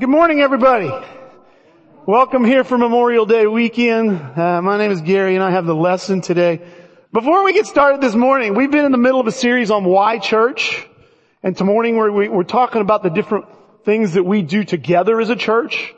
Good morning, everybody. Welcome here for Memorial Day weekend. Uh, my name is Gary and I have the lesson today. Before we get started this morning, we've been in the middle of a series on why church. And tomorrow morning we're, we're talking about the different things that we do together as a church.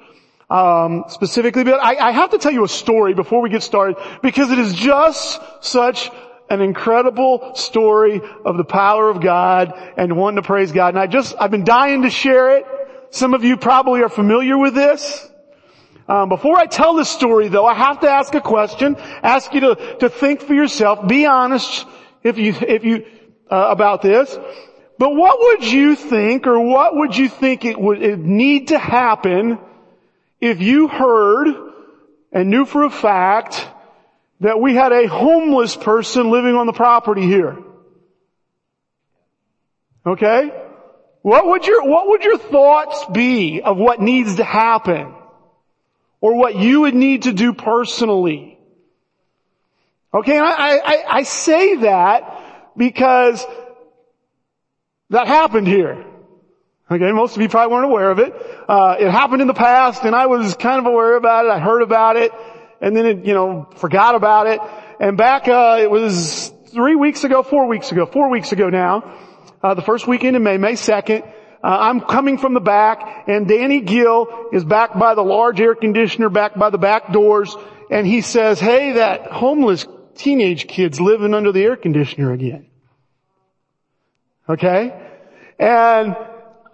Um, specifically, but I, I have to tell you a story before we get started because it is just such an incredible story of the power of God and one to praise God. And I just, I've been dying to share it. Some of you probably are familiar with this. Um, before I tell this story though, I have to ask a question, ask you to, to think for yourself, be honest if you, if you, uh, about this. But what would you think or what would you think it would it need to happen if you heard and knew for a fact that we had a homeless person living on the property here? Okay? What would your, what would your thoughts be of what needs to happen? or what you would need to do personally. Okay, and I, I, I say that because that happened here. Okay, most of you probably weren't aware of it. Uh, it happened in the past and I was kind of aware about it. I heard about it and then it, you know, forgot about it. And back, uh, it was three weeks ago, four weeks ago, four weeks ago now, uh, the first weekend in May, May 2nd, uh, I'm coming from the back and Danny Gill is back by the large air conditioner, back by the back doors, and he says, hey, that homeless teenage kid's living under the air conditioner again. Okay? And,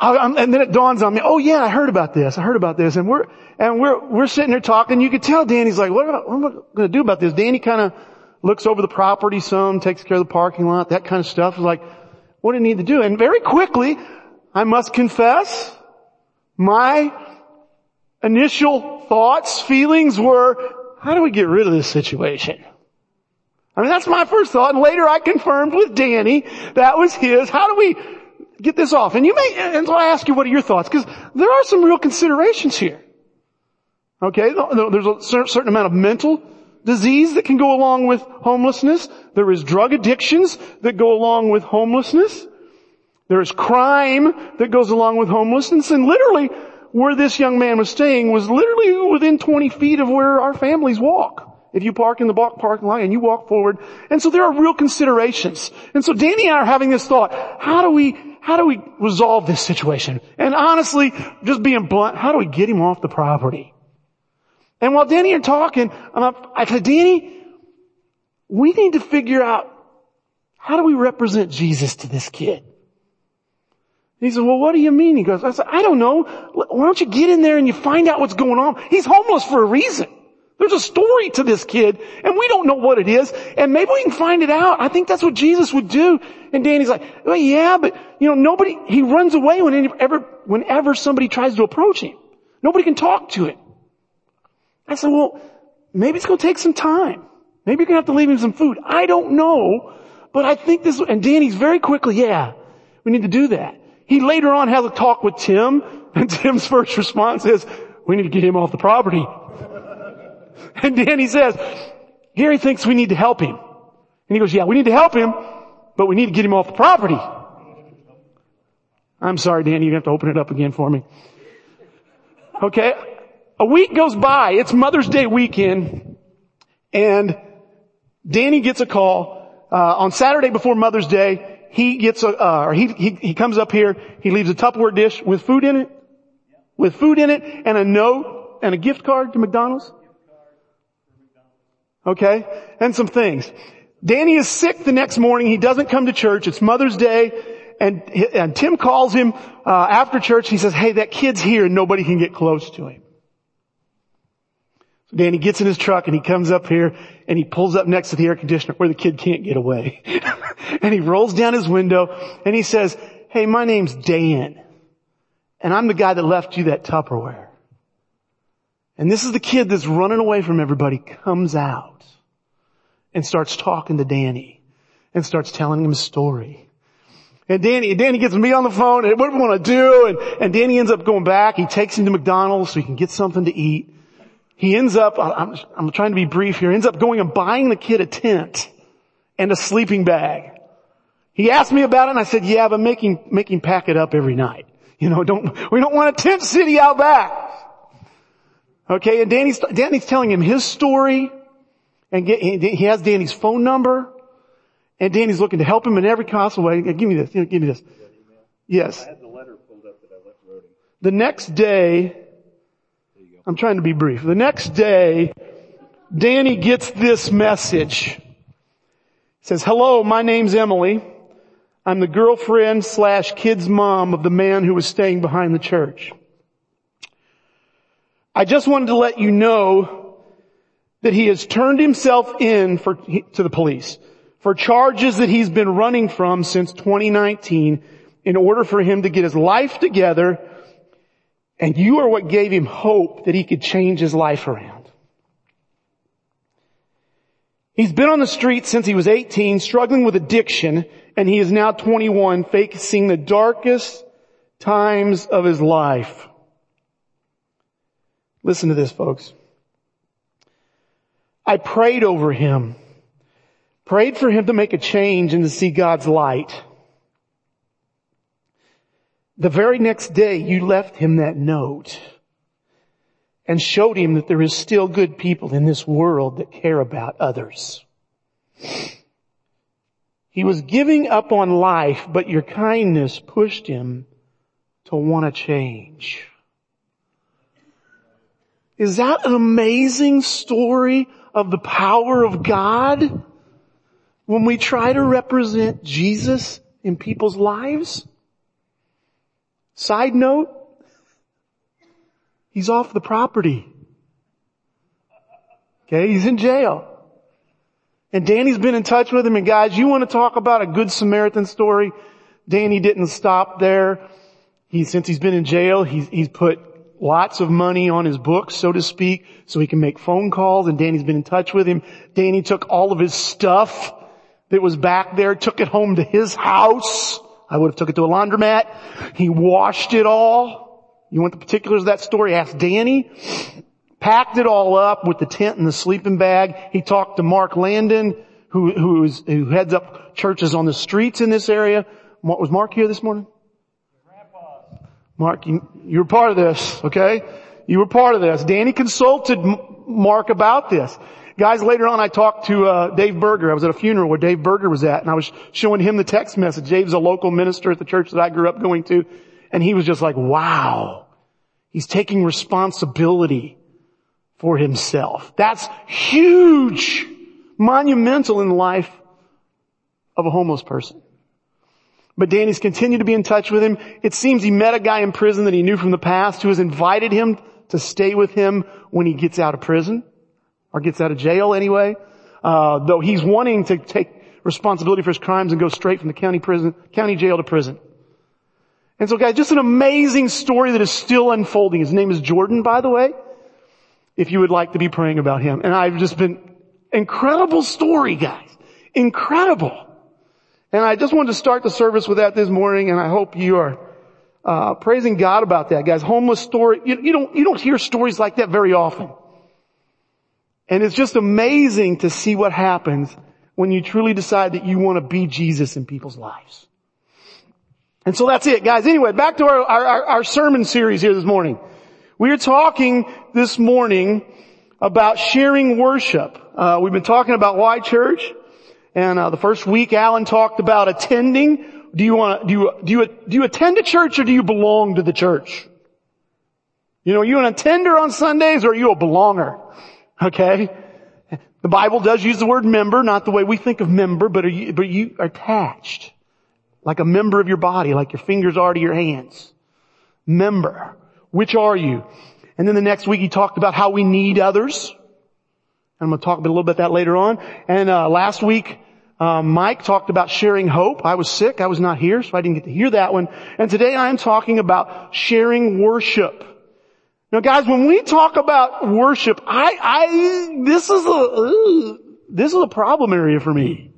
I, and then it dawns on me, oh yeah, I heard about this, I heard about this, and we're, and we're, we're sitting there talking, you could tell Danny's like, what, what am I gonna do about this? Danny kinda looks over the property some, takes care of the parking lot, that kind of stuff, is like, what do you need to do? And very quickly, I must confess, my initial thoughts, feelings were, how do we get rid of this situation? I mean, that's my first thought, and later I confirmed with Danny, that was his, how do we get this off? And you may, and so I ask you, what are your thoughts? Because there are some real considerations here. Okay, there's a certain amount of mental disease that can go along with homelessness. There is drug addictions that go along with homelessness. There is crime that goes along with homelessness and literally where this young man was staying was literally within 20 feet of where our families walk. If you park in the parking lot and you walk forward. And so there are real considerations. And so Danny and I are having this thought, how do we, how do we resolve this situation? And honestly, just being blunt, how do we get him off the property? And while Danny and talking, I'm up, I said, Danny, we need to figure out how do we represent Jesus to this kid? he said, well, what do you mean? He goes, I said, I don't know. Why don't you get in there and you find out what's going on? He's homeless for a reason. There's a story to this kid and we don't know what it is and maybe we can find it out. I think that's what Jesus would do. And Danny's like, well, yeah, but you know, nobody, he runs away whenever, whenever somebody tries to approach him. Nobody can talk to him. I said, well, maybe it's going to take some time. Maybe you're going to have to leave him some food. I don't know, but I think this, and Danny's very quickly, yeah, we need to do that. He later on has a talk with Tim, and Tim's first response is, we need to get him off the property. And Danny says, Gary thinks we need to help him. And he goes, yeah, we need to help him, but we need to get him off the property. I'm sorry, Danny, you have to open it up again for me. Okay. A week goes by. It's Mother's Day weekend and Danny gets a call, uh, on Saturday before Mother's Day he gets a, uh, or he, he, he comes up here, he leaves a Tupperware dish with food in it, with food in it, and a note, and a gift card to McDonald's. Okay? And some things. Danny is sick the next morning, he doesn't come to church, it's Mother's Day, and, and Tim calls him, uh, after church, he says, hey, that kid's here and nobody can get close to him. Danny gets in his truck and he comes up here and he pulls up next to the air conditioner where the kid can't get away. and he rolls down his window and he says, hey, my name's Dan. And I'm the guy that left you that Tupperware. And this is the kid that's running away from everybody comes out and starts talking to Danny and starts telling him a story. And Danny, Danny gets me on the phone and what do we want to do? And, and Danny ends up going back. He takes him to McDonald's so he can get something to eat. He ends up, I'm, I'm trying to be brief here, ends up going and buying the kid a tent and a sleeping bag. He asked me about it and I said, yeah, but make him, make him pack it up every night. You know, don't, we don't want a tent city out back. Okay, and Danny's, Danny's telling him his story, and get, he has Danny's phone number, and Danny's looking to help him in every possible way. Give me this, give me this. Yes. The next day, I'm trying to be brief. The next day, Danny gets this message. He says, hello, my name's Emily. I'm the girlfriend slash kid's mom of the man who was staying behind the church. I just wanted to let you know that he has turned himself in for, to the police for charges that he's been running from since 2019 in order for him to get his life together and you are what gave him hope that he could change his life around. He's been on the street since he was 18, struggling with addiction, and he is now 21, facing the darkest times of his life. Listen to this, folks. I prayed over him, prayed for him to make a change and to see God's light. The very next day you left him that note and showed him that there is still good people in this world that care about others. He was giving up on life, but your kindness pushed him to want to change. Is that an amazing story of the power of God when we try to represent Jesus in people's lives? Side note, he's off the property. Okay, he's in jail. And Danny's been in touch with him and guys, you want to talk about a good Samaritan story? Danny didn't stop there. He, since he's been in jail, he's, he's put lots of money on his books, so to speak, so he can make phone calls and Danny's been in touch with him. Danny took all of his stuff that was back there, took it home to his house I would have took it to a laundromat. He washed it all. You want the particulars of that story? Ask Danny. Packed it all up with the tent and the sleeping bag. He talked to Mark Landon, who, who, is, who heads up churches on the streets in this area. Was Mark here this morning? Mark, you, you were part of this, okay? You were part of this. Danny consulted Mark about this. Guys, later on I talked to uh, Dave Berger. I was at a funeral where Dave Berger was at, and I was showing him the text message. Dave's a local minister at the church that I grew up going to, and he was just like, wow. He's taking responsibility for himself. That's huge, monumental in the life of a homeless person. But Danny's continued to be in touch with him. It seems he met a guy in prison that he knew from the past who has invited him to stay with him when he gets out of prison or gets out of jail anyway. Uh, though he's wanting to take responsibility for his crimes and go straight from the county prison, county jail to prison. And so guys, just an amazing story that is still unfolding. His name is Jordan, by the way, if you would like to be praying about him. And I've just been, incredible story, guys. Incredible. And I just wanted to start the service with that this morning, and I hope you are uh, praising God about that, guys. Homeless story. You, you don't you don't hear stories like that very often. And it's just amazing to see what happens when you truly decide that you want to be Jesus in people's lives. And so that's it, guys. Anyway, back to our, our, our sermon series here this morning. We are talking this morning about sharing worship. Uh, we've been talking about why church, and uh, the first week Alan talked about attending. Do you want do you do you do you attend a church or do you belong to the church? You know, are you an attender on Sundays or are you a belonger? Okay? The Bible does use the word member, not the way we think of member, but are you, but you are attached. Like a member of your body, like your fingers are to your hands. Member. Which are you? And then the next week he talked about how we need others. I'm going to talk a little bit about that later on. And uh, last week, uh, Mike talked about sharing hope. I was sick. I was not here, so I didn't get to hear that one. And today I am talking about sharing worship. Now guys, when we talk about worship, I, I, this is a, this is a problem area for me.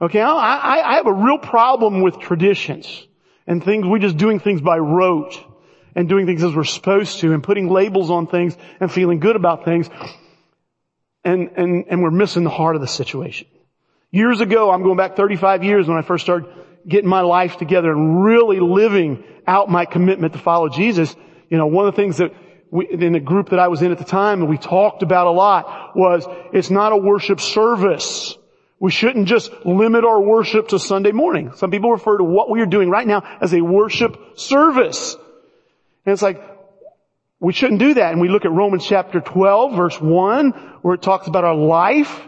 Okay, I, I have a real problem with traditions and things, we just doing things by rote and doing things as we're supposed to and putting labels on things and feeling good about things and, and, and we're missing the heart of the situation. Years ago, I'm going back 35 years when I first started getting my life together and really living out my commitment to follow Jesus, you know, one of the things that we, in the group that I was in at the time and we talked about a lot was it's not a worship service. We shouldn't just limit our worship to Sunday morning. Some people refer to what we are doing right now as a worship service. And it's like, we shouldn't do that. And we look at Romans chapter 12 verse 1 where it talks about our life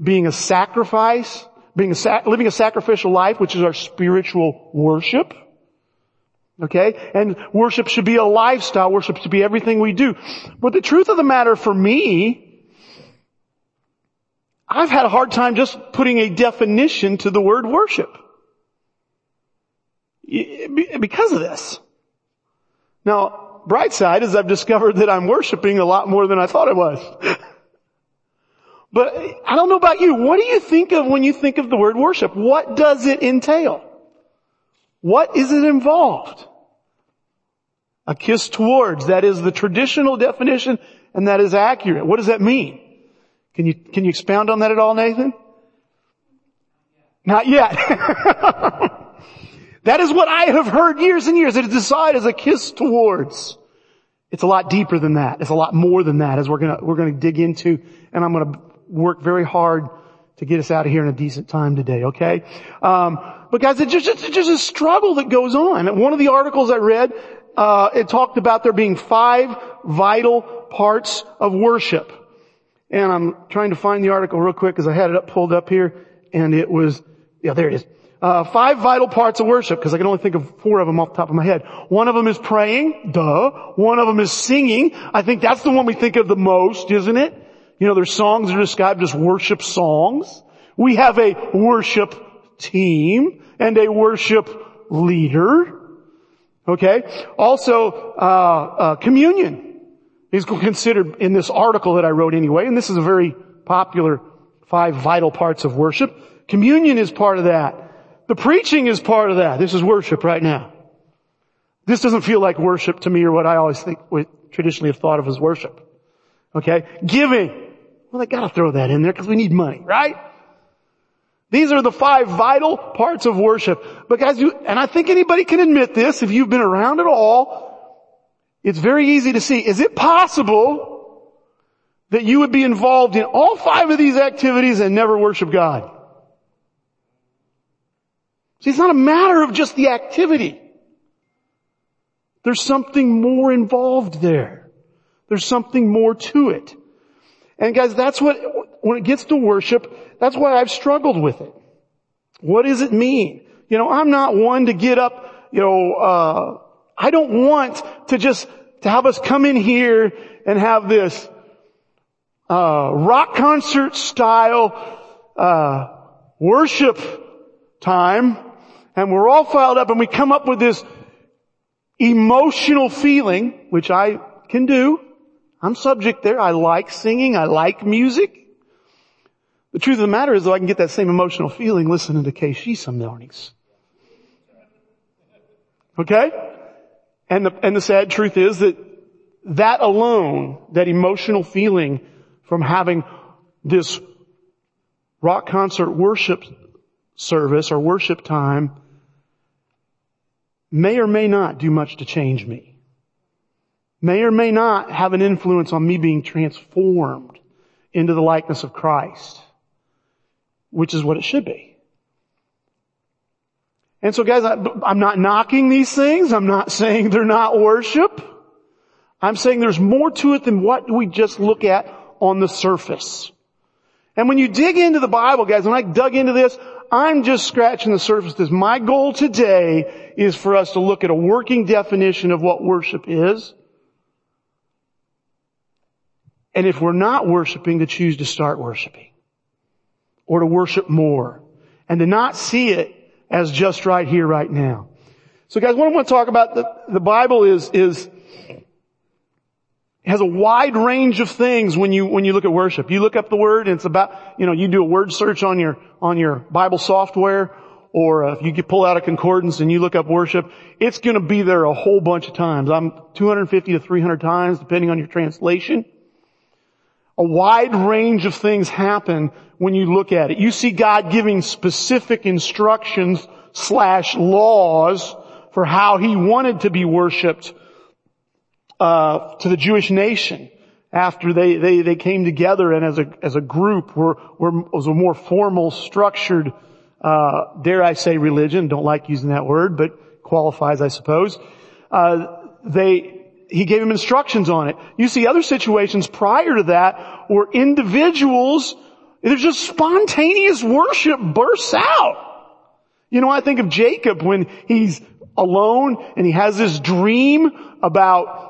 being a sacrifice, being a living a sacrificial life, which is our spiritual worship. Okay? And worship should be a lifestyle. Worship should be everything we do. But the truth of the matter for me, I've had a hard time just putting a definition to the word worship. Because of this. Now, bright side is I've discovered that I'm worshiping a lot more than I thought I was. but I don't know about you. What do you think of when you think of the word worship? What does it entail? What is it involved? A kiss towards. That is the traditional definition and that is accurate. What does that mean? Can you, can you expound on that at all, Nathan? Not yet. that is what I have heard years and years. It is decided as a kiss towards. It's a lot deeper than that. It's a lot more than that as we're gonna, we're gonna dig into and I'm gonna work very hard to get us out of here in a decent time today, okay? Um, but guys, it's just, it's just a struggle that goes on. One of the articles I read, uh, it talked about there being five vital parts of worship. And I'm trying to find the article real quick because I had it up, pulled up here, and it was, yeah, there it is. Uh, five vital parts of worship, because I can only think of four of them off the top of my head. One of them is praying, duh. One of them is singing. I think that's the one we think of the most, isn't it? You know, there's songs are described as worship songs. We have a worship team and a worship leader. Okay. Also, uh, uh, communion is considered in this article that I wrote anyway, and this is a very popular five vital parts of worship. Communion is part of that. The preaching is part of that. This is worship right now. This doesn't feel like worship to me or what I always think, would traditionally have thought of as worship. Okay? Giving. Well, they gotta throw that in there because we need money, right? These are the five vital parts of worship. But guys, you, and I think anybody can admit this, if you've been around at all, it's very easy to see. Is it possible that you would be involved in all five of these activities and never worship God? See, it's not a matter of just the activity. There's something more involved there. There's something more to it. And guys, that's what, when it gets to worship, that's why I've struggled with it. What does it mean? You know, I'm not one to get up, you know, uh, I don't want to just, to have us come in here and have this, uh, rock concert style, uh, worship time, and we're all filed up and we come up with this emotional feeling, which I can do, I'm subject there. I like singing. I like music. The truth of the matter is though I can get that same emotional feeling listening to KC some mornings. Okay? And the, and the sad truth is that that alone, that emotional feeling from having this rock concert worship service or worship time may or may not do much to change me may or may not have an influence on me being transformed into the likeness of Christ, which is what it should be. And so guys, I, am not knocking these things. I'm not saying they're not worship. I'm saying there's more to it than what we just look at on the surface. And when you dig into the Bible, guys, when I dug into this, I'm just scratching the surface. This my goal today is for us to look at a working definition of what worship is and if we're not worshiping, to choose to start worshiping. Or to worship more. And to not see it as just right here, right now. So guys, what I want to talk about, the, the Bible is, is, has a wide range of things when you, when you look at worship. You look up the word and it's about, you know, you do a word search on your, on your Bible software or if you pull out a concordance and you look up worship, it's going to be there a whole bunch of times. I'm 250 to 300 times depending on your translation. A wide range of things happen when you look at it. You see God giving specific instructions slash laws for how he wanted to be worshipped uh, to the Jewish nation after they, they, they came together and as a, as a group were, were, was a more formal, structured, uh, dare I say religion, don't like using that word, but qualifies, I suppose. Uh, they, he gave him instructions on it. You see other situations prior to that where individuals, there's just spontaneous worship bursts out. You know, I think of Jacob when he's alone and he has this dream about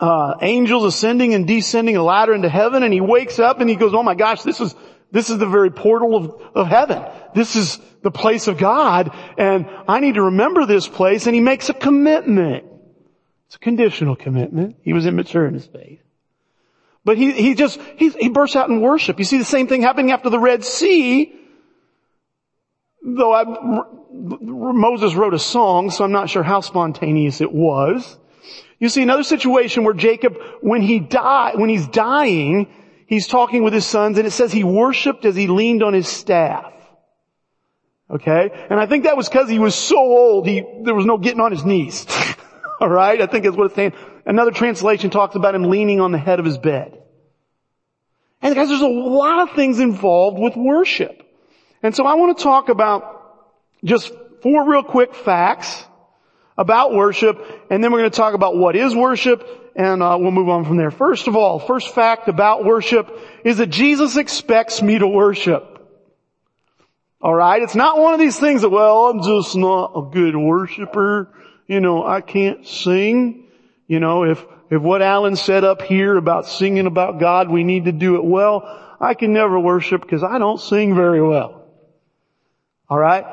uh, angels ascending and descending a ladder into heaven and he wakes up and he goes, oh my gosh, this is, this is the very portal of, of heaven. This is the place of God and I need to remember this place and he makes a commitment. It's a conditional commitment. He was immature in his faith. But he, he just, he, he bursts out in worship. You see the same thing happening after the Red Sea. Though I, Moses wrote a song, so I'm not sure how spontaneous it was. You see another situation where Jacob, when he die, when he's dying, he's talking with his sons and it says he worshiped as he leaned on his staff. Okay? And I think that was because he was so old, he, there was no getting on his knees. Alright? I think that's what it's saying. Another translation talks about him leaning on the head of his bed. And guys, there's a lot of things involved with worship. And so I want to talk about just four real quick facts about worship, and then we're going to talk about what is worship, and uh, we'll move on from there. First of all, first fact about worship is that Jesus expects me to worship. Alright? It's not one of these things that, well, I'm just not a good worshiper. You know, I can't sing. You know, if, if what Alan said up here about singing about God, we need to do it well, I can never worship because I don't sing very well. Alright?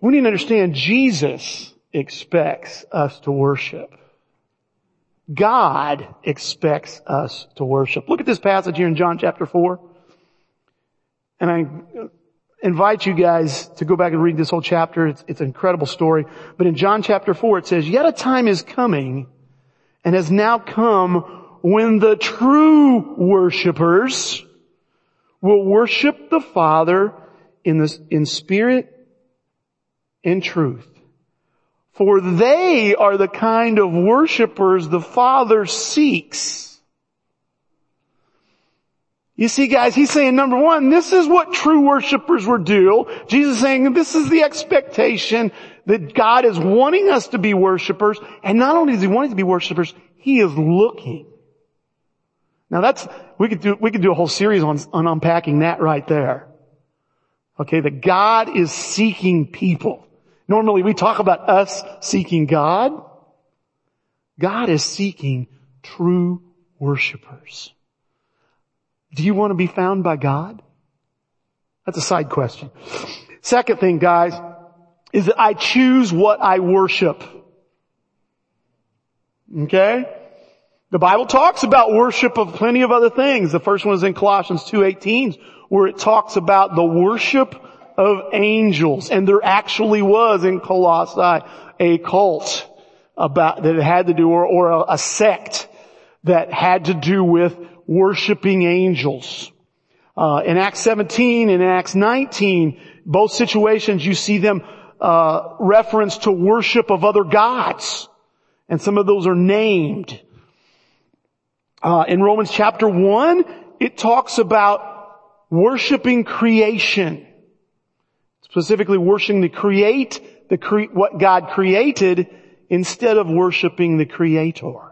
We need to understand Jesus expects us to worship. God expects us to worship. Look at this passage here in John chapter 4. And I invite you guys to go back and read this whole chapter. It's, it's an incredible story. But in John chapter 4 it says, Yet a time is coming and has now come when the true worshipers will worship the Father in, the, in spirit in truth. For they are the kind of worshipers the Father seeks. You see guys, he's saying number one, this is what true worshipers would do. Jesus saying this is the expectation that God is wanting us to be worshipers. And not only is he wanting to be worshipers, he is looking. Now that's, we could do, we could do a whole series on, on unpacking that right there. Okay, that God is seeking people. Normally we talk about us seeking God. God is seeking true worshipers. Do you want to be found by God? That's a side question. Second thing, guys, is that I choose what I worship. Okay? The Bible talks about worship of plenty of other things. The first one is in Colossians 2.18 where it talks about the worship of angels. And there actually was in Colossae a cult about, that had to do, or, or a, a sect that had to do with worshiping angels. Uh, in Acts 17 and Acts 19, both situations you see them uh, reference to worship of other gods, and some of those are named. Uh, in Romans chapter one, it talks about worshiping creation specifically worshiping the create, the cre- what God created instead of worshiping the creator.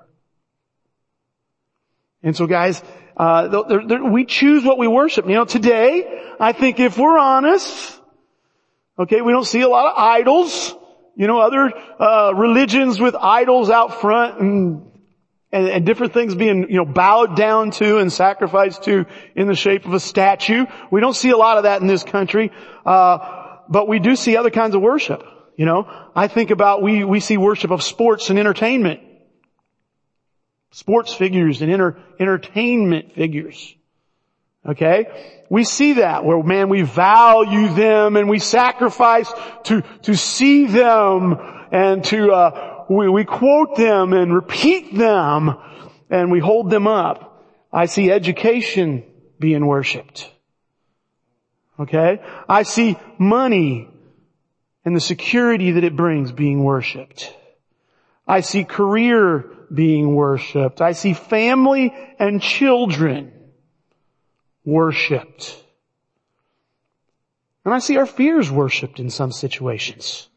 And so guys, uh, they're, they're, we choose what we worship. You know, today, I think if we're honest, okay, we don't see a lot of idols. You know, other uh, religions with idols out front and and, and, different things being, you know, bowed down to and sacrificed to in the shape of a statue. We don't see a lot of that in this country. Uh, but we do see other kinds of worship. You know, I think about we, we see worship of sports and entertainment. Sports figures and enter, entertainment figures. Okay? We see that where man, we value them and we sacrifice to, to see them and to, uh, we, we quote them and repeat them and we hold them up. I see education being worshiped. Okay? I see money and the security that it brings being worshiped. I see career being worshiped. I see family and children worshiped. And I see our fears worshiped in some situations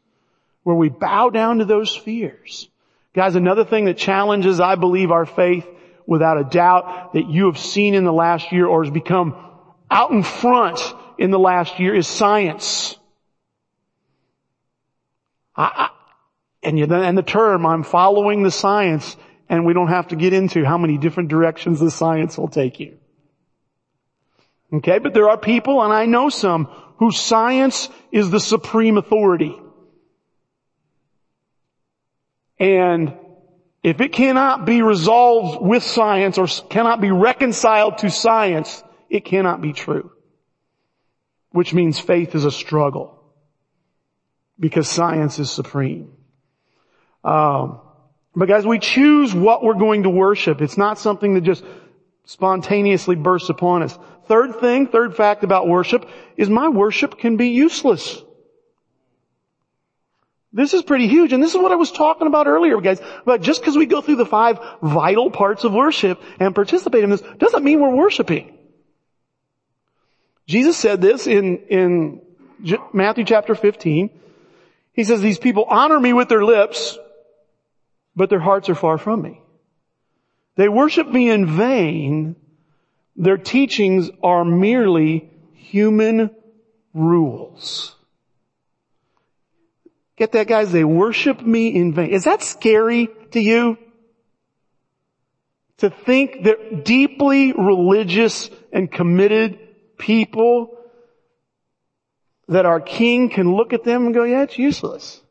where we bow down to those fears. Guys, another thing that challenges, I believe, our faith without a doubt that you have seen in the last year or has become out in front in the last year is science. I, and, you, and the term, I'm following the science, and we don't have to get into how many different directions the science will take you. Okay, but there are people, and I know some, whose science is the supreme authority. And if it cannot be resolved with science or cannot be reconciled to science, it cannot be true. Which means faith is a struggle. Because science is supreme. Um, but guys, we choose what we're going to worship. It's not something that just spontaneously bursts upon us. Third thing, third fact about worship is my worship can be useless. This is pretty huge, and this is what I was talking about earlier, guys. But just because we go through the five vital parts of worship and participate in this, doesn't mean we're worshiping. Jesus said this in, in Matthew chapter 15. He says, these people honor me with their lips, but their hearts are far from me. They worship me in vain. Their teachings are merely human rules. Get that guys? They worship me in vain. Is that scary to you? To think that deeply religious and committed people that our king can look at them and go, yeah, it's useless.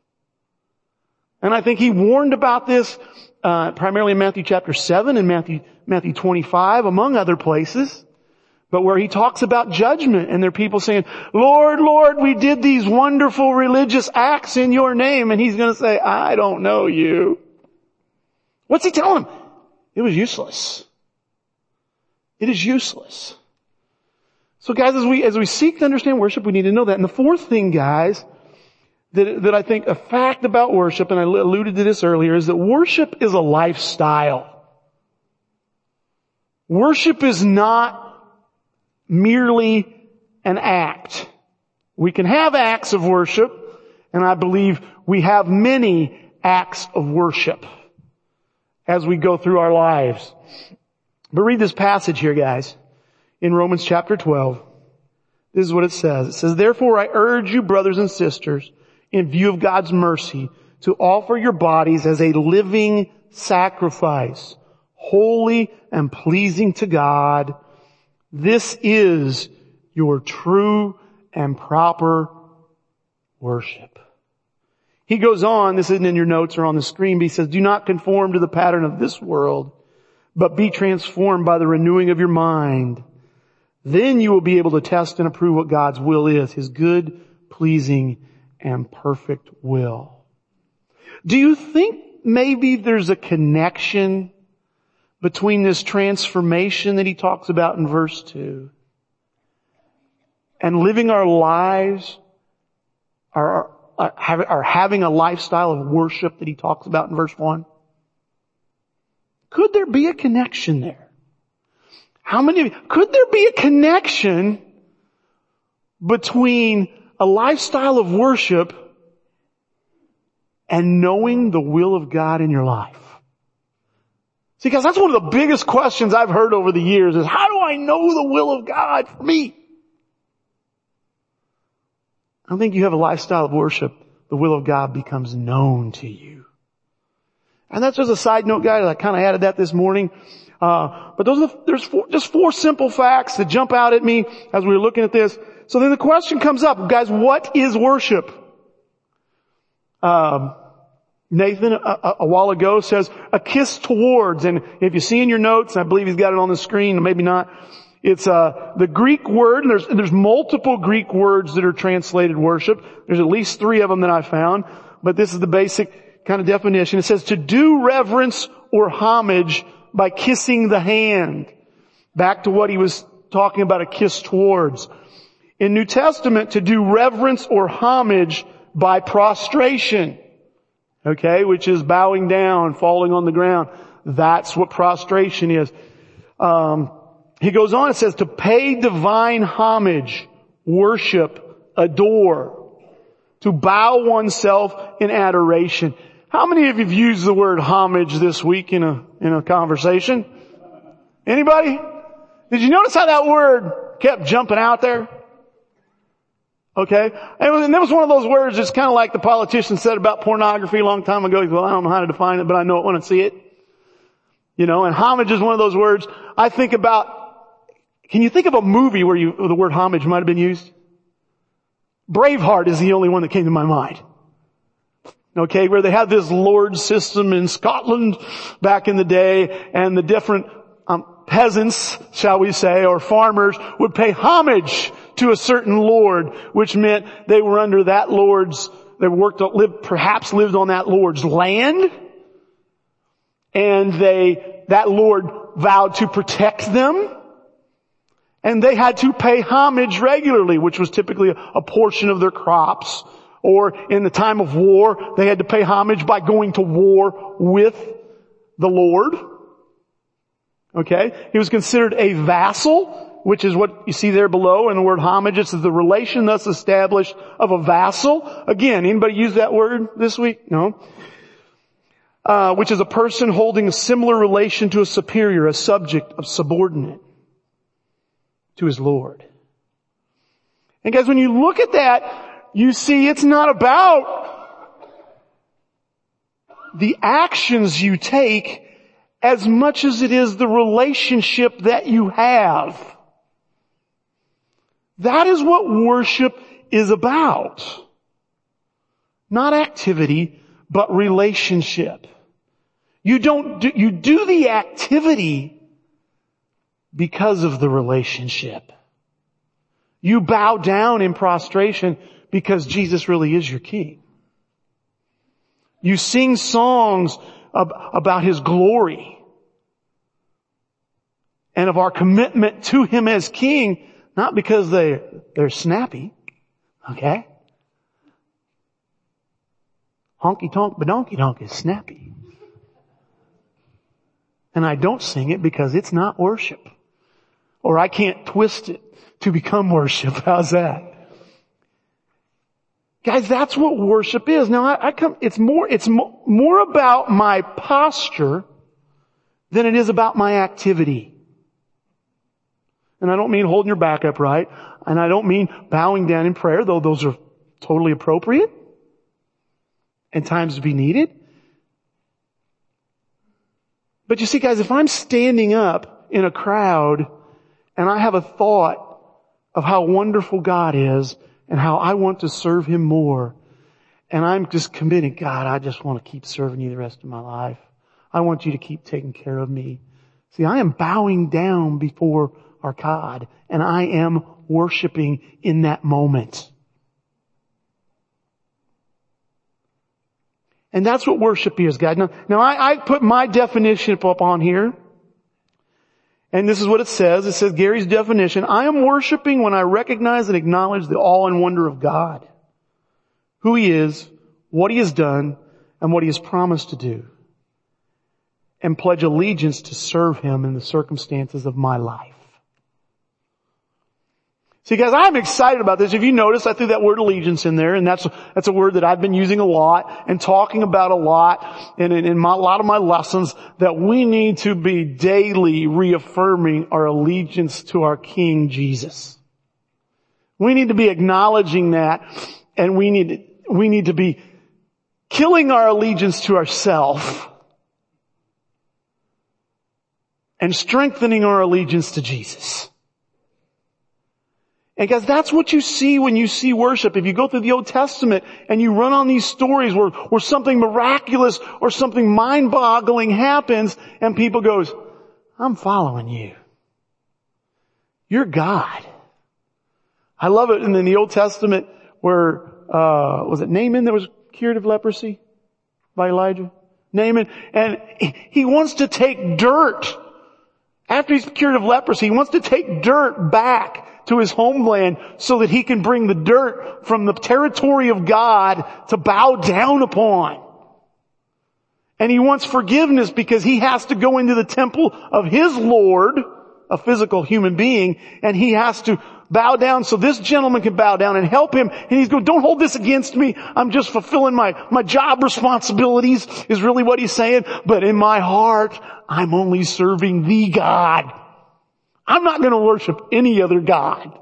And I think he warned about this uh, primarily in Matthew chapter 7 and Matthew, Matthew 25, among other places. But where he talks about judgment and there are people saying, Lord, Lord, we did these wonderful religious acts in your name. And he's going to say, I don't know you. What's he telling them? It was useless. It is useless. So guys, as we, as we seek to understand worship, we need to know that. And the fourth thing, guys, that, that I think a fact about worship, and I alluded to this earlier, is that worship is a lifestyle. Worship is not merely an act. We can have acts of worship, and I believe we have many acts of worship as we go through our lives. But read this passage here, guys, in Romans chapter 12. This is what it says. It says, Therefore I urge you, brothers and sisters, in view of God's mercy to offer your bodies as a living sacrifice, holy and pleasing to God. This is your true and proper worship. He goes on, this isn't in your notes or on the screen, but he says, do not conform to the pattern of this world, but be transformed by the renewing of your mind. Then you will be able to test and approve what God's will is, His good, pleasing, and perfect will. Do you think maybe there's a connection between this transformation that he talks about in verse 2 and living our lives, our, uh, our, having a lifestyle of worship that he talks about in verse 1? Could there be a connection there? How many of you, could there be a connection between a lifestyle of worship and knowing the will of God in your life. See guys, that's one of the biggest questions I've heard over the years is how do I know the will of God for me? I think you have a lifestyle of worship, the will of God becomes known to you. And that's just a side note, guys. I kind of added that this morning. Uh, but those the, there's four, just four simple facts that jump out at me as we were looking at this. So then the question comes up, guys, what is worship? Um, Nathan a, a, while ago says a kiss towards, and if you see in your notes, I believe he's got it on the screen, maybe not. It's uh, the Greek word, and there's there's multiple Greek words that are translated worship. There's at least three of them that I found, but this is the basic kind of definition. It says to do reverence or homage by kissing the hand. Back to what he was talking about a kiss towards. In New Testament, to do reverence or homage by prostration. Okay, which is bowing down, falling on the ground. That's what prostration is. Um, he goes on, it says to pay divine homage, worship, adore, to bow oneself in adoration. How many of you have used the word homage this week in a, in a conversation? Anybody? Did you notice how that word kept jumping out there? Okay? And that was one of those words that's kind of like the politician said about pornography a long time ago. Well, I don't know how to define it, but I know it when I see it. You know, and homage is one of those words I think about. Can you think of a movie where you, the word homage might have been used? Braveheart is the only one that came to my mind. Okay, where they had this lord system in Scotland back in the day and the different um, peasants, shall we say, or farmers would pay homage to a certain lord, which meant they were under that lord's, they worked, lived, perhaps lived on that lord's land, and they, that lord vowed to protect them, and they had to pay homage regularly, which was typically a portion of their crops. Or in the time of war, they had to pay homage by going to war with the Lord. Okay? He was considered a vassal, which is what you see there below in the word homage. It's the relation thus established of a vassal. Again, anybody use that word this week? No. Uh, which is a person holding a similar relation to a superior, a subject of subordinate to his Lord. And guys, when you look at that, you see it's not about the actions you take as much as it is the relationship that you have. That is what worship is about. Not activity, but relationship. You don't do, you do the activity because of the relationship. You bow down in prostration because Jesus really is your king. You sing songs about His glory and of our commitment to Him as King, not because they, they're snappy, okay? Honky tonk badonky donk is snappy. And I don't sing it because it's not worship. Or I can't twist it to become worship. How's that? Guys, that's what worship is. Now I, I come, it's more, it's mo- more about my posture than it is about my activity. And I don't mean holding your back upright, and I don't mean bowing down in prayer, though those are totally appropriate and times to be needed. But you see guys, if I'm standing up in a crowd and I have a thought of how wonderful God is and how I want to serve Him more. And I'm just committing, God, I just want to keep serving you the rest of my life. I want you to keep taking care of me. See, I am bowing down before our God and I am worshiping in that moment. And that's what worship is, God. Now, now I, I put my definition up on here. And this is what it says. It says Gary's definition, I am worshiping when I recognize and acknowledge the awe and wonder of God. Who He is, what He has done, and what He has promised to do. And pledge allegiance to serve Him in the circumstances of my life. See guys, I'm excited about this. If you notice, I threw that word allegiance in there, and that's, that's a word that I've been using a lot and talking about a lot and in, in my, a lot of my lessons that we need to be daily reaffirming our allegiance to our King Jesus. We need to be acknowledging that and we need, we need to be killing our allegiance to ourselves and strengthening our allegiance to Jesus. And guys, that's what you see when you see worship. If you go through the Old Testament and you run on these stories where, where something miraculous or something mind-boggling happens and people goes, I'm following you. You're God. I love it. And in the Old Testament where, uh, was it Naaman that was cured of leprosy by Elijah? Naaman. And he wants to take dirt. After he's cured of leprosy, he wants to take dirt back to his homeland so that he can bring the dirt from the territory of God to bow down upon. And he wants forgiveness because he has to go into the temple of his Lord, a physical human being, and he has to bow down so this gentleman can bow down and help him. And he's going, don't hold this against me. I'm just fulfilling my, my job responsibilities is really what he's saying. But in my heart, I'm only serving the God. I'm not going to worship any other God.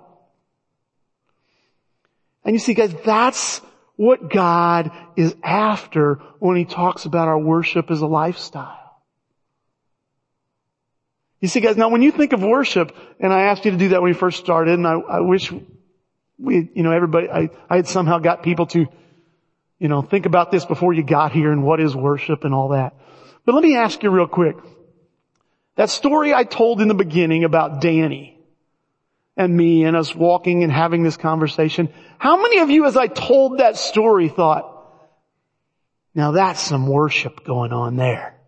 And you see guys, that's what God is after when he talks about our worship as a lifestyle. You see guys, now when you think of worship, and I asked you to do that when we first started, and I, I wish we, you know, everybody, I, I had somehow got people to, you know, think about this before you got here and what is worship and all that. But let me ask you real quick. That story I told in the beginning about Danny and me and us walking and having this conversation, how many of you as I told that story thought, now that's some worship going on there?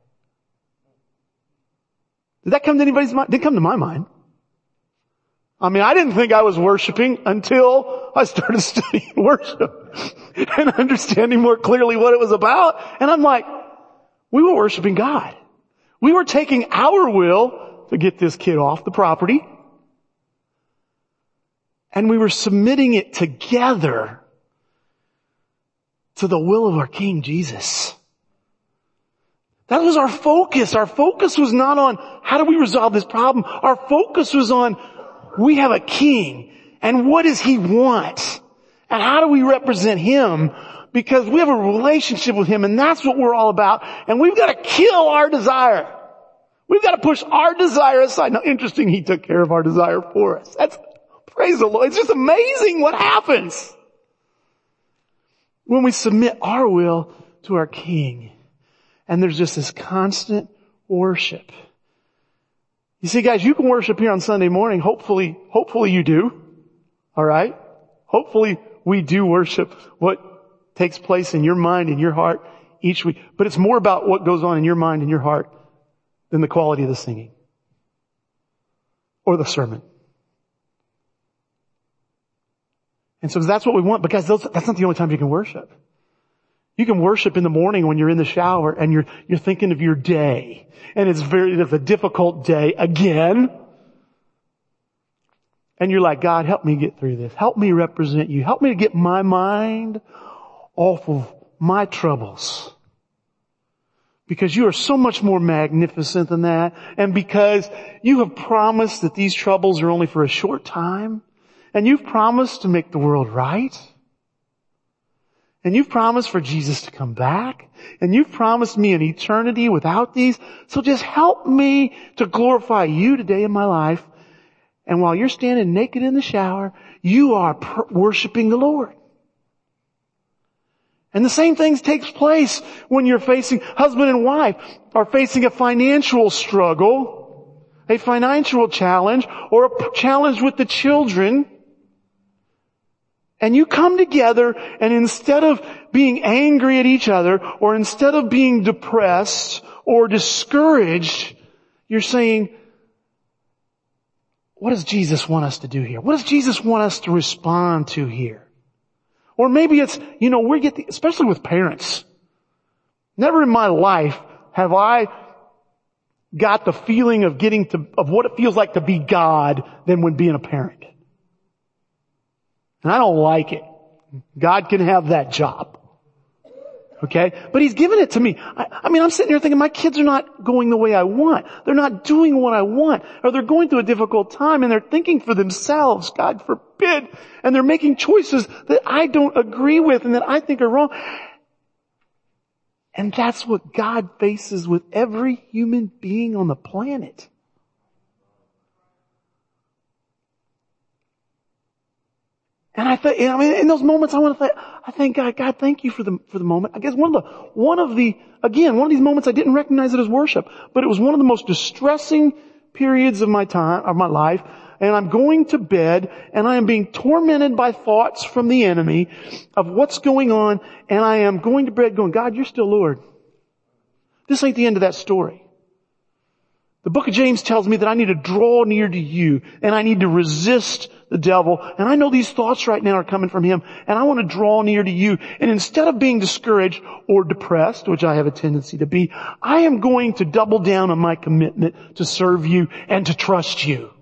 Did that come to anybody's mind? Didn't come to my mind. I mean, I didn't think I was worshiping until I started studying worship and understanding more clearly what it was about. And I'm like, we were worshiping God. We were taking our will to get this kid off the property. And we were submitting it together to the will of our King Jesus. That was our focus. Our focus was not on how do we resolve this problem. Our focus was on we have a king and what does he want? And how do we represent him? Because we have a relationship with him and that's what we're all about. And we've got to kill our desire. We've got to push our desire aside. Now interesting, he took care of our desire for us. That's, praise the Lord. It's just amazing what happens when we submit our will to our king. And there's just this constant worship. You see guys, you can worship here on Sunday morning. Hopefully, hopefully you do. Alright? Hopefully we do worship what takes place in your mind and your heart each week. But it's more about what goes on in your mind and your heart than the quality of the singing. Or the sermon. And so that's what we want because those, that's not the only time you can worship. You can worship in the morning when you're in the shower and you're, you're thinking of your day. And it's very, it's a difficult day again. And you're like, God, help me get through this. Help me represent you. Help me to get my mind off of my troubles. Because you are so much more magnificent than that. And because you have promised that these troubles are only for a short time. And you've promised to make the world right. And you've promised for Jesus to come back. And you've promised me an eternity without these. So just help me to glorify you today in my life. And while you're standing naked in the shower, you are per- worshiping the Lord. And the same thing takes place when you're facing, husband and wife are facing a financial struggle, a financial challenge, or a challenge with the children. And you come together and instead of being angry at each other or instead of being depressed or discouraged, you're saying, what does Jesus want us to do here? What does Jesus want us to respond to here? Or maybe it's, you know, we get the, especially with parents. Never in my life have I got the feeling of getting to, of what it feels like to be God than when being a parent. And I don't like it. God can have that job. Okay? But He's given it to me. I, I, mean, I'm sitting here thinking my kids are not going the way I want. They're not doing what I want. Or they're going through a difficult time and they're thinking for themselves, God forbid. And they're making choices that I don't agree with and that I think are wrong. And that's what God faces with every human being on the planet. And I think, I mean, in those moments, I want to say, I thank God, God, thank you for the, for the moment. I guess one of the, one of the, again, one of these moments I didn't recognize it as worship, but it was one of the most distressing periods of my time, of my life. And I'm going to bed and I am being tormented by thoughts from the enemy of what's going on. And I am going to bed going, God, you're still Lord. This ain't the end of that story. The book of James tells me that I need to draw near to you and I need to resist the devil. And I know these thoughts right now are coming from him and I want to draw near to you. And instead of being discouraged or depressed, which I have a tendency to be, I am going to double down on my commitment to serve you and to trust you.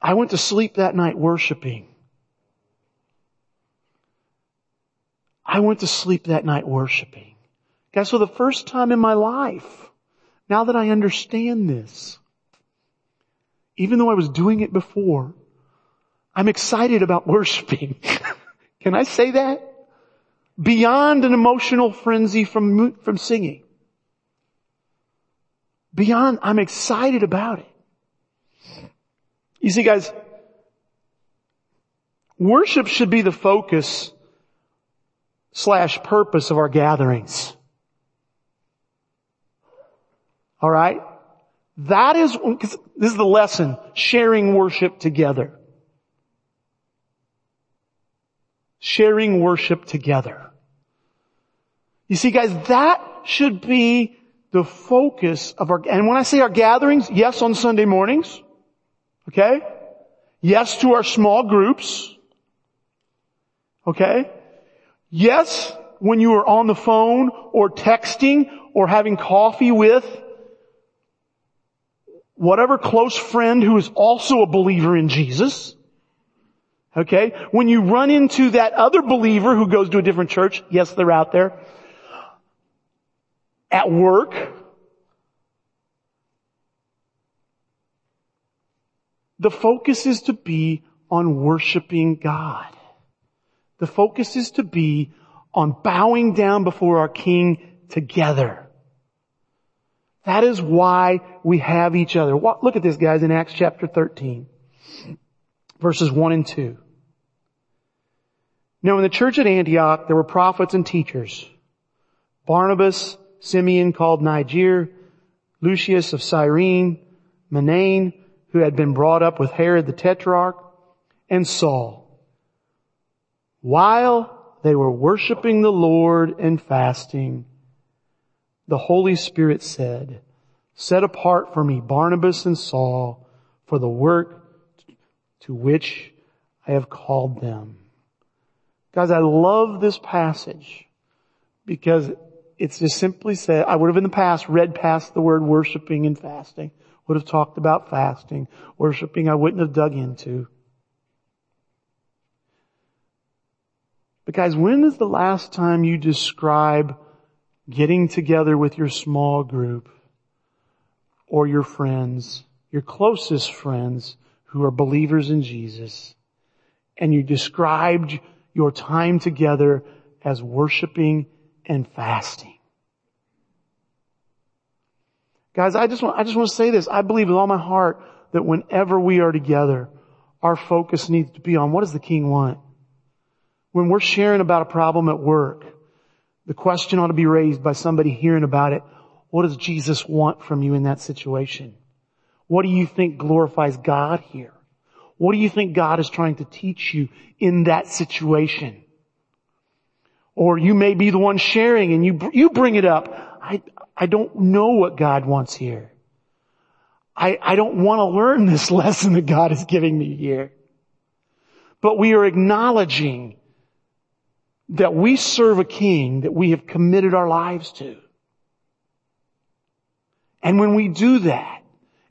I went to sleep that night worshiping. I went to sleep that night worshiping. Guys, for the first time in my life, now that I understand this, even though I was doing it before, I'm excited about worshiping. Can I say that? Beyond an emotional frenzy from, from singing. Beyond, I'm excited about it. You see guys, worship should be the focus slash purpose of our gatherings. Alright? That is, this is the lesson, sharing worship together. Sharing worship together. You see guys, that should be the focus of our, and when I say our gatherings, yes on Sunday mornings, Okay? Yes to our small groups. Okay? Yes when you are on the phone or texting or having coffee with whatever close friend who is also a believer in Jesus. Okay? When you run into that other believer who goes to a different church, yes, they're out there. At work, The focus is to be on worshiping God. The focus is to be on bowing down before our King together. That is why we have each other. Look at this guys in Acts chapter 13, verses 1 and 2. Now in the church at Antioch, there were prophets and teachers. Barnabas, Simeon called Niger, Lucius of Cyrene, Manaen, who had been brought up with Herod the Tetrarch, and Saul. While they were worshiping the Lord and fasting, the Holy Spirit said, set apart for me Barnabas and Saul for the work to which I have called them. Guys, I love this passage because it's just simply said, I would have in the past read past the word worshiping and fasting would have talked about fasting, worshiping I wouldn't have dug into. But guys, when is the last time you describe getting together with your small group or your friends, your closest friends who are believers in Jesus, and you described your time together as worshiping and fasting? Guys, I just want, I just want to say this. I believe with all my heart that whenever we are together, our focus needs to be on what does the king want? When we're sharing about a problem at work, the question ought to be raised by somebody hearing about it. What does Jesus want from you in that situation? What do you think glorifies God here? What do you think God is trying to teach you in that situation? Or you may be the one sharing and you, you bring it up. I, I don't know what God wants here. I, I don't want to learn this lesson that God is giving me here. But we are acknowledging that we serve a king that we have committed our lives to. And when we do that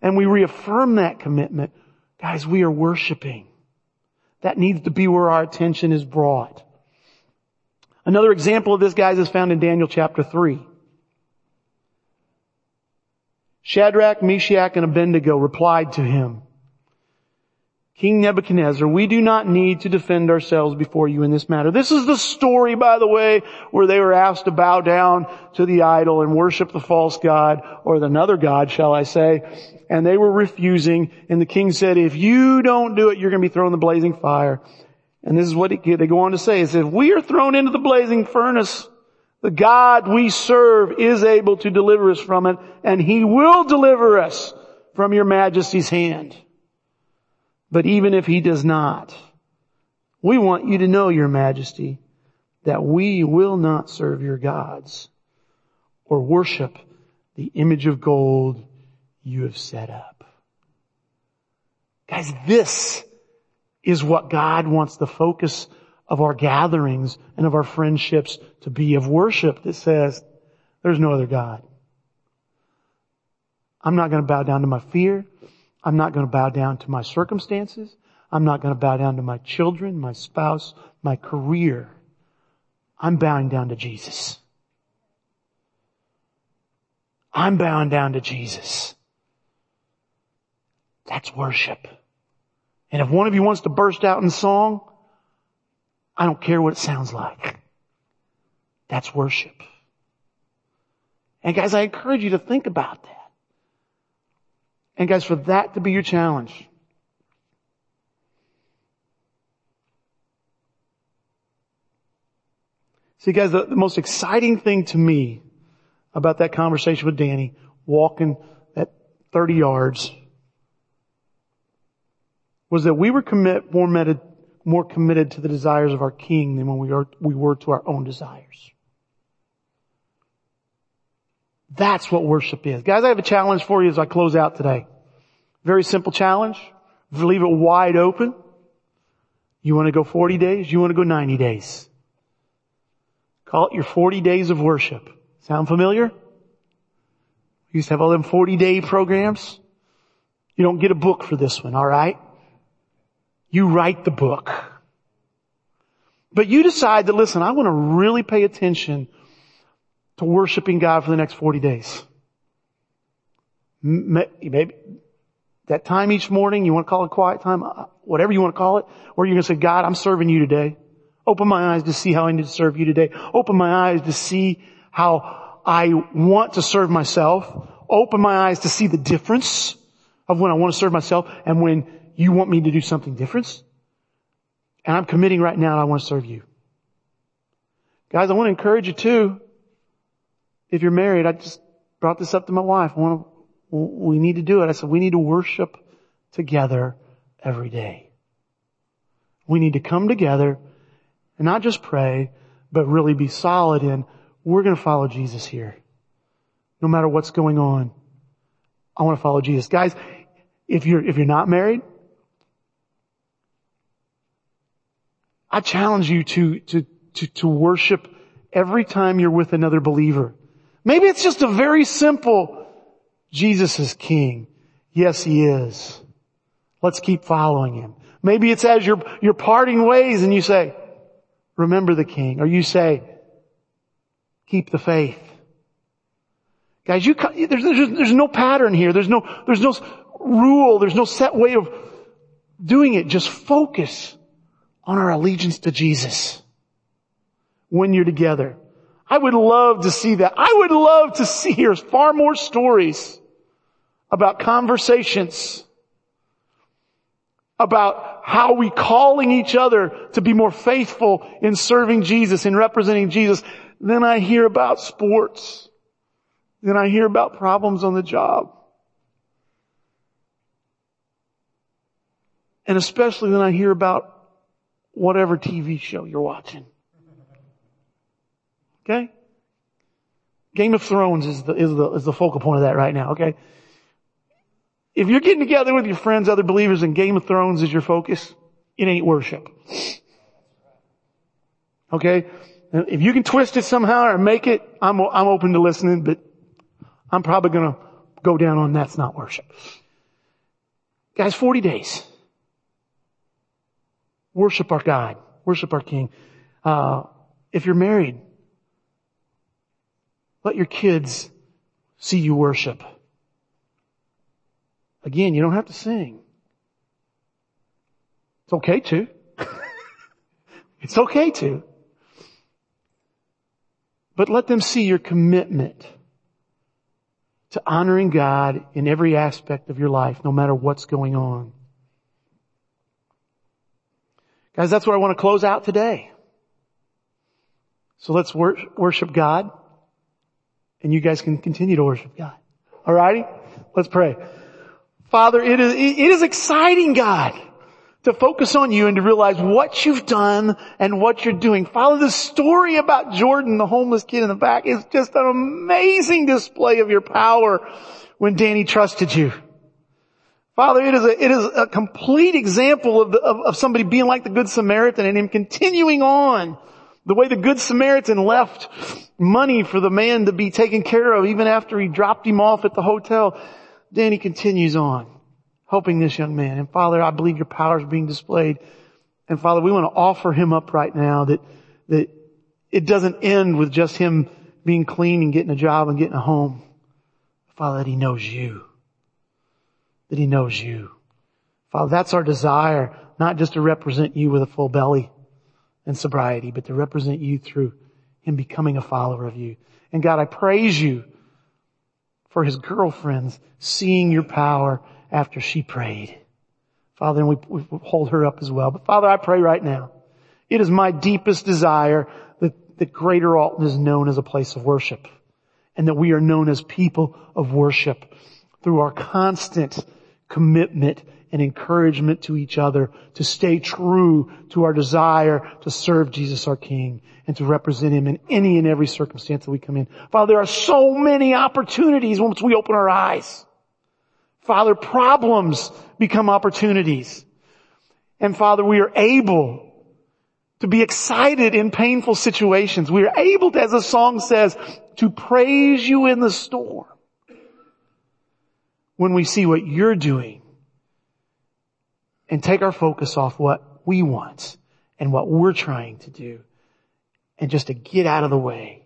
and we reaffirm that commitment, guys, we are worshiping. That needs to be where our attention is brought. Another example of this, guys, is found in Daniel chapter 3. Shadrach, Meshach, and Abednego replied to him, King Nebuchadnezzar, we do not need to defend ourselves before you in this matter. This is the story, by the way, where they were asked to bow down to the idol and worship the false god, or another god, shall I say, and they were refusing, and the king said, if you don't do it, you're going to be thrown in the blazing fire. And this is what they go on to say. Says, if we are thrown into the blazing furnace, the God we serve is able to deliver us from it, and He will deliver us from your majesty's hand. But even if He does not, we want you to know, your majesty, that we will not serve your gods or worship the image of gold you have set up. Guys, this is what God wants the focus of our gatherings and of our friendships to be of worship that says, there's no other God. I'm not going to bow down to my fear. I'm not going to bow down to my circumstances. I'm not going to bow down to my children, my spouse, my career. I'm bowing down to Jesus. I'm bowing down to Jesus. That's worship. And if one of you wants to burst out in song, I don't care what it sounds like. That's worship. And guys, I encourage you to think about that. And guys, for that to be your challenge, See guys, the, the, most exciting thing to me about that conversation with Danny, walking that 30 yards, was that we were commit, more, med, more committed to the desires of our King than when we, are, we were to our own desires. That's what worship is. Guys, I have a challenge for you as I close out today. Very simple challenge. Leave it wide open. You want to go 40 days? You want to go 90 days? Call it your 40 days of worship. Sound familiar? We used to have all them 40 day programs. You don't get a book for this one, alright? You write the book. But you decide that, listen, I want to really pay attention to worshiping God for the next 40 days. Maybe that time each morning, you want to call it quiet time, uh, whatever you want to call it, or you're going to say, God, I'm serving you today. Open my eyes to see how I need to serve you today. Open my eyes to see how I want to serve myself. Open my eyes to see the difference of when I want to serve myself and when you want me to do something different. And I'm committing right now I want to serve you. Guys, I want to encourage you too. If you're married, I just brought this up to my wife. I want to, we need to do it. I said, we need to worship together every day. We need to come together and not just pray, but really be solid in, we're going to follow Jesus here. No matter what's going on. I want to follow Jesus. Guys, if you're, if you're not married, I challenge you to, to, to, to worship every time you're with another believer. Maybe it's just a very simple, Jesus is King. Yes, He is. Let's keep following Him. Maybe it's as you're, you're parting ways and you say, remember the King. Or you say, keep the faith. Guys, you, there's, there's, there's no pattern here. There's no, there's no rule. There's no set way of doing it. Just focus on our allegiance to Jesus when you're together. I would love to see that. I would love to see here far more stories about conversations about how we calling each other to be more faithful in serving Jesus, in representing Jesus. Then I hear about sports. Then I hear about problems on the job. And especially when I hear about whatever TV show you're watching. Okay? Game of Thrones is the, is the, is the focal point of that right now, okay? If you're getting together with your friends, other believers, and Game of Thrones is your focus, it ain't worship. Okay? If you can twist it somehow or make it, I'm, I'm open to listening, but I'm probably gonna go down on that's not worship. Guys, 40 days. Worship our God. Worship our King. Uh, if you're married, let your kids see you worship. Again, you don't have to sing. It's okay to. it's okay to. But let them see your commitment to honoring God in every aspect of your life, no matter what's going on. Guys, that's where I want to close out today. So let's worship God, and you guys can continue to worship God. Alrighty? Let's pray. Father, it is, it is exciting, God, to focus on you and to realize what you've done and what you're doing. Father, the story about Jordan, the homeless kid in the back, is just an amazing display of your power when Danny trusted you. Father, it is a, it is a complete example of, the, of, of somebody being like the Good Samaritan and him continuing on the way the Good Samaritan left money for the man to be taken care of even after he dropped him off at the hotel. Danny continues on helping this young man. And Father, I believe your power is being displayed. And Father, we want to offer him up right now that, that it doesn't end with just him being clean and getting a job and getting a home. Father, that he knows you. That he knows you. Father, that's our desire, not just to represent you with a full belly and sobriety, but to represent you through him becoming a follower of you. And God, I praise you for his girlfriends seeing your power after she prayed. Father, and we, we hold her up as well. But Father, I pray right now. It is my deepest desire that, that Greater Alton is known as a place of worship and that we are known as people of worship through our constant commitment and encouragement to each other to stay true to our desire to serve Jesus our King and to represent Him in any and every circumstance that we come in. Father, there are so many opportunities once we open our eyes. Father, problems become opportunities. And Father, we are able to be excited in painful situations. We are able to, as the song says, to praise you in the storm when we see what you're doing and take our focus off what we want and what we're trying to do and just to get out of the way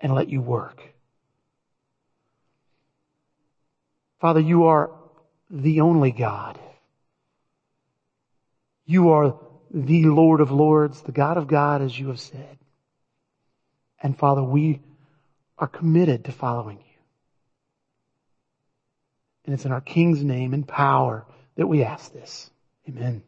and let you work. Father, you are the only God. You are the Lord of Lords, the God of God, as you have said. And Father, we are committed to following you. And it's in our King's name and power that we ask this. Amen.